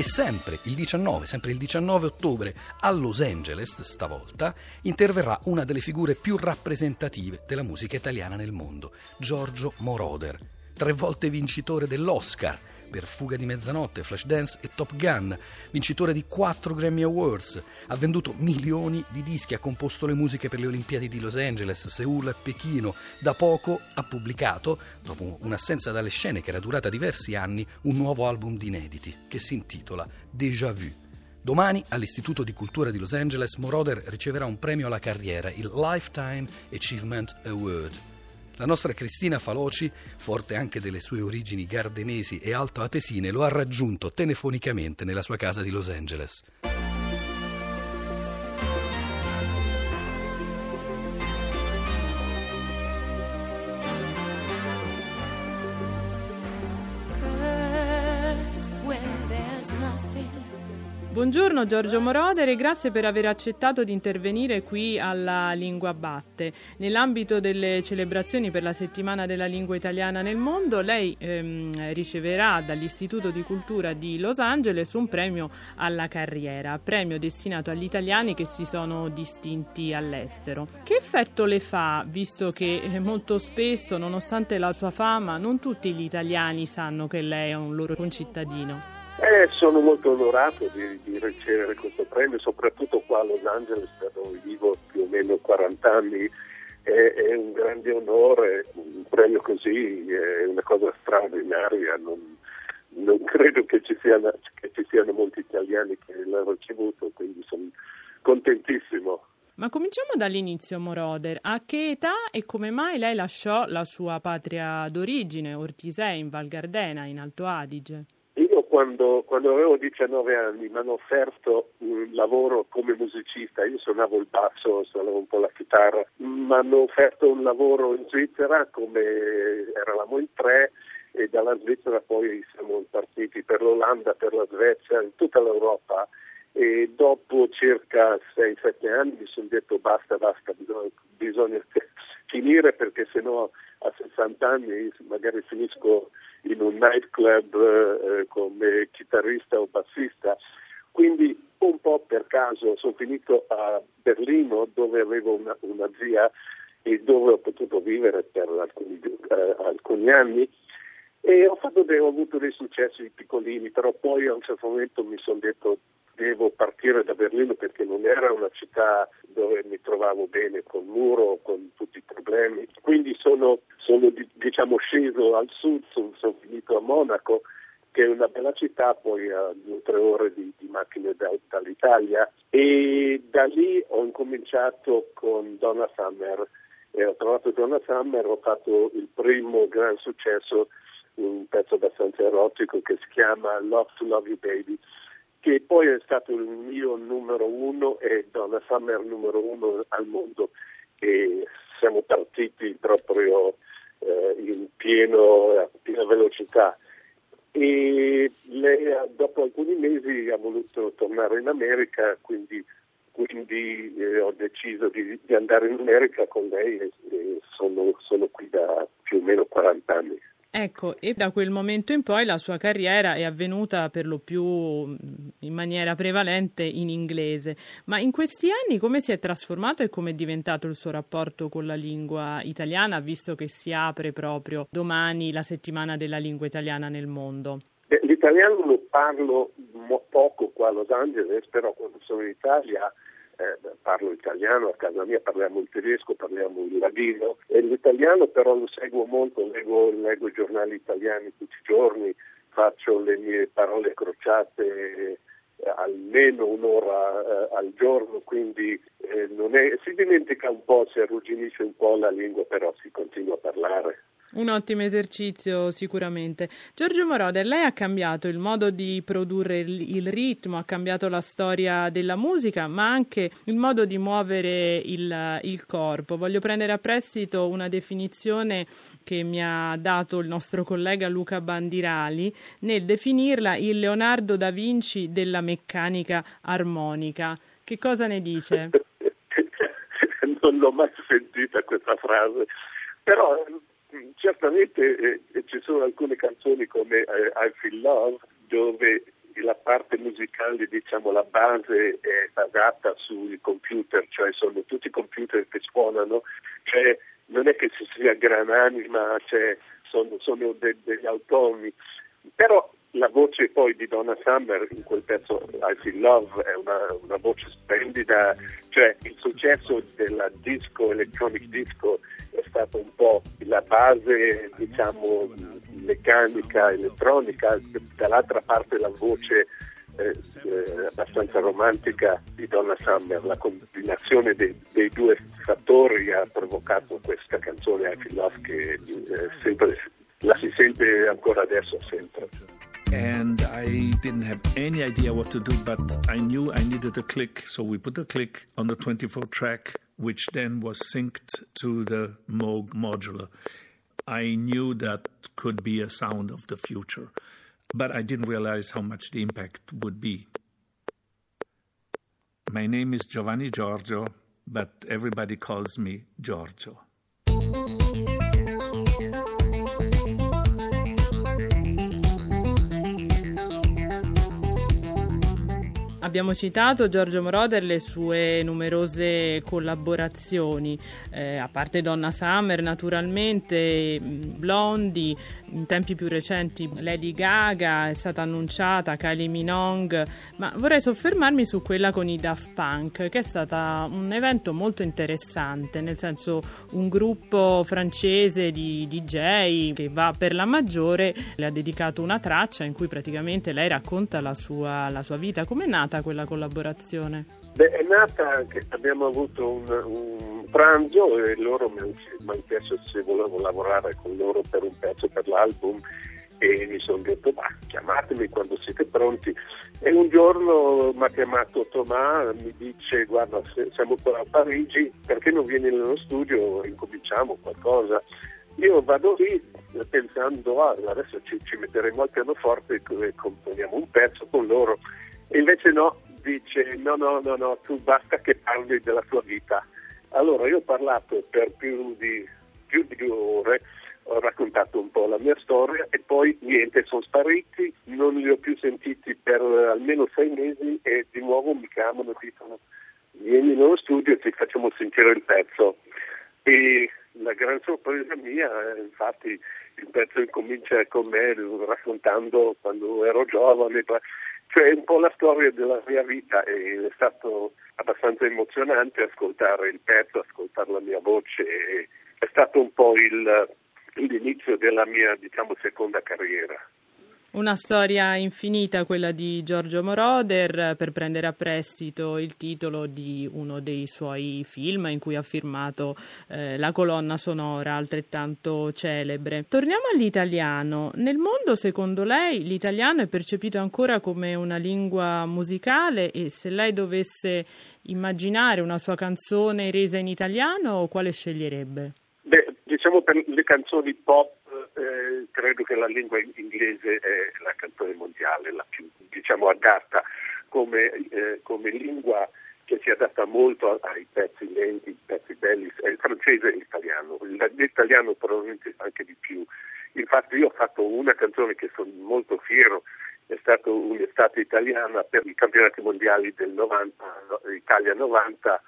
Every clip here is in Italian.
E sempre il 19, sempre il 19 ottobre, a Los Angeles, stavolta, interverrà una delle figure più rappresentative della musica italiana nel mondo, Giorgio Moroder, tre volte vincitore dell'Oscar per Fuga di mezzanotte, Flashdance e Top Gun, vincitore di 4 Grammy Awards, ha venduto milioni di dischi, ha composto le musiche per le Olimpiadi di Los Angeles, Seoul e Pechino. Da poco ha pubblicato, dopo un'assenza dalle scene che era durata diversi anni, un nuovo album di inediti che si intitola Déjà Vu. Domani all'Istituto di Cultura di Los Angeles Moroder riceverà un premio alla carriera, il Lifetime Achievement Award. La nostra Cristina Faloci, forte anche delle sue origini gardenesi e altoatesine, lo ha raggiunto telefonicamente nella sua casa di Los Angeles. Buongiorno Giorgio Moroder e grazie per aver accettato di intervenire qui alla Lingua Batte. Nell'ambito delle celebrazioni per la settimana della lingua italiana nel mondo, lei ehm, riceverà dall'Istituto di Cultura di Los Angeles un premio alla carriera, premio destinato agli italiani che si sono distinti all'estero. Che effetto le fa, visto che eh, molto spesso, nonostante la sua fama, non tutti gli italiani sanno che lei è un loro concittadino? Eh, sono molto onorato di, di, ricevere questo premio, soprattutto qua a Los Angeles, dove vivo più o meno 40 anni. È, è un grande onore, un premio così è una cosa straordinaria. Non, non credo che ci, siano, che ci siano molti italiani che l'hanno ricevuto, quindi sono contentissimo. Ma cominciamo dall'inizio, Moroder. A che età e come mai lei lasciò la sua patria d'origine, Ortisei, in Val Gardena, in Alto Adige? Quando, quando, avevo 19 anni mi hanno offerto un lavoro come musicista, io suonavo il basso, suonavo un po' la chitarra, mi hanno offerto un lavoro in Svizzera come eravamo in tre e dalla Svizzera poi siamo partiti per l'Olanda, per la Svezia, in tutta l'Europa e dopo circa 6-7 anni mi sono detto basta, basta, bisogna, bisogna finire perché sennò a 60 anni magari finisco in un nightclub eh, come chitarrista o bassista. Quindi un po' per caso sono finito a Berlino dove avevo una, una zia e dove ho potuto vivere per alcuni, eh, alcuni anni e ho, fatto, ho avuto dei successi piccolini, però poi a un certo momento mi sono detto devo partire da Berlino perché non era una città dove mi trovavo bene con muro, con tutti i problemi. Quindi sono, sono diciamo, sceso al sud, sono, sono, finito a Monaco, che è una bella città, poi a due o tre ore di, di macchine da, dall'Italia. E da lì ho incominciato con Donna Summer. E ho trovato Donna Summer, ho fatto il primo gran successo, un pezzo abbastanza erotico che si chiama Love to Love You Baby che poi è stato il mio numero uno e Donna Summer numero uno al mondo e siamo partiti proprio eh, in pieno, a piena velocità e lei dopo alcuni mesi ha voluto tornare in America quindi, quindi eh, ho deciso di, di, andare in America con lei e, e sono, sono qui da più o meno 40 anni. Ecco, e da quel momento in poi la sua carriera è avvenuta per lo più in maniera prevalente in inglese. Ma in questi anni come si è trasformato e come è diventato il suo rapporto con la lingua italiana, visto che si apre proprio domani la settimana della lingua italiana nel mondo? L'italiano lo parlo poco qua a Los Angeles, però quando sono in Italia eh, parlo italiano, a casa mia parliamo il tedesco, parliamo il ladino e l'italiano però lo seguo molto, leggo, leggo i giornali italiani tutti i giorni, faccio le mie parole crociate almeno un'ora eh, al giorno, quindi eh, è, si dimentica un po', si arrugginisce un po' la lingua, però si continua a parlare. Un ottimo esercizio sicuramente. Giorgio Moroder, lei ha cambiato il modo di produrre il, ritmo, ha cambiato la storia della musica, ma anche il modo di muovere il, il corpo. Voglio prendere a prestito una definizione che mi ha dato il nostro collega Luca Bandirali nel definirla il Leonardo da Vinci della meccanica armonica. Che cosa ne dice? non l'ho mai sentita questa frase, però certamente eh, ci sono alcune canzoni come eh, I Feel Love dove la parte musicale, diciamo la base è basata sui computer, cioè sono tutti computer che suonano, cioè non è che ci sia gran anima, cioè sono, sono de, degli automi, però la voce poi di Donna Summer in quel pezzo I Feel Love è una, una voce splendida, cioè il successo della disco, electronic disco è stato un po' la base diciamo meccanica, elettronica, dall'altra parte la voce eh, eh, abbastanza romantica di Donna Summer, la combinazione dei, dei, due fattori ha provocato questa canzone I Love che eh, sempre, la si sente ancora adesso sempre. and I didn't have any idea what to do, but I knew I needed a click, so we put a click on the 24 track, which then was synced to the Moog modular. I knew that could be a sound of the future, but I didn't realize how much the impact would be. My name is Giovanni Giorgio, but everybody calls me Giorgio. Abbiamo citato Giorgio Moroder e le sue numerose collaborazioni, eh, a parte Donna Summer naturalmente, Blondie, in tempi più recenti Lady Gaga, è stata annunciata Kylie Minogue, ma vorrei soffermarmi su quella con i Daft Punk, che è stata un evento molto interessante, nel senso un gruppo francese di DJ che va per la maggiore, le ha dedicato una traccia in cui praticamente lei racconta la sua, la sua vita. Come è nata quella collaborazione? Beh, è nata che abbiamo avuto un, un pranzo e loro mi hanno chiesto se volevo lavorare con loro per un pezzo per l'album e mi sono detto ma chiamatemi quando siete pronti. E un giorno mi ha chiamato Tomà mi dice guarda siamo qua a Parigi perché non vieni nello studio? Incominciamo qualcosa. Io vado lì pensando ah, adesso ci, ci metteremo al pianoforte e componiamo un pezzo con loro e invece no, dice no, no, no, no, tu basta che parli della tua vita. Allora io ho parlato per più di, più di due ore, ho raccontato un po' la mia storia e poi niente, sono spariti, non li ho più sentiti per almeno sei mesi e di nuovo mi chiamano e dicono vieni nello studio e ti facciamo sentire il pezzo. E la gran sorpresa mia, infatti il pezzo incomincia con me raccontando quando ero giovane, cioè un po' la storia della mia vita e è stato abbastanza emozionante ascoltare il pezzo, ascoltare la mia voce, è stato un po' il, l'inizio della mia diciamo, seconda carriera. Una storia infinita quella di Giorgio Moroder per prendere a prestito il titolo di uno dei suoi film in cui ha firmato eh, la colonna sonora altrettanto celebre. Torniamo all'italiano. Nel mondo, secondo lei, l'italiano è percepito ancora come una lingua musicale e se lei dovesse immaginare una sua canzone resa in italiano, quale sceglierebbe? Beh, diciamo per le canzoni pop eh, credo che la lingua inglese è la canzone mondiale, la più diciamo, adatta come, eh, come, lingua che si adatta molto ai pezzi lenti, pezzi belli, è il francese e l'italiano, l'italiano probabilmente anche di più. Infatti io ho fatto una canzone che sono molto fiero, è stata un'estate italiana per i campionati mondiali del 90, Italia 90,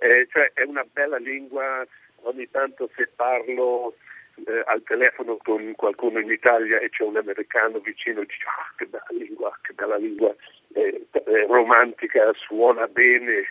eh, cioè è una bella lingua, ogni tanto se parlo eh, al telefono con qualcuno in Italia e c'è un americano vicino e dice ah, che bella lingua, che bella lingua eh, eh, romantica, suona bene.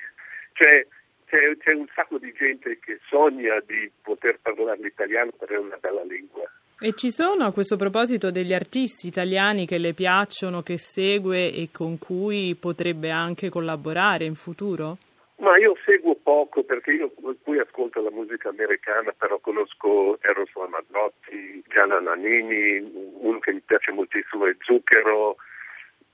Cioè, c'è, c'è, un sacco di gente che sogna di poter parlare l'italiano perché è una bella lingua. E ci sono a questo proposito degli artisti italiani che le piacciono, che segue e con cui potrebbe anche collaborare in futuro? Ma io seguo poco perché io poi ascolto la musica americana, però conosco Eros Ramazzotti, Gianna Nannini, uno che mi piace moltissimo è Zucchero,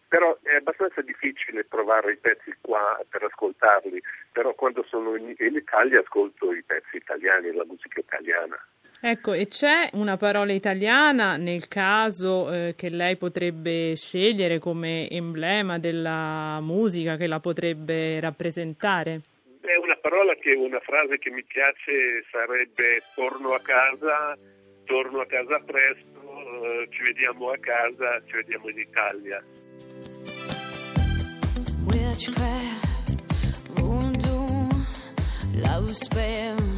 però è abbastanza difficile trovare i pezzi qua per ascoltarli, però quando sono in, in Italia ascolto i pezzi italiani, la musica italiana. Ecco, e c'è una parola italiana nel caso eh, che lei potrebbe scegliere come emblema della musica che la potrebbe rappresentare? È una parola che una frase che mi piace sarebbe torno a casa, torno a casa presto, eh, ci vediamo a casa, ci vediamo in Italia. witchcraft, voodoo, love spells.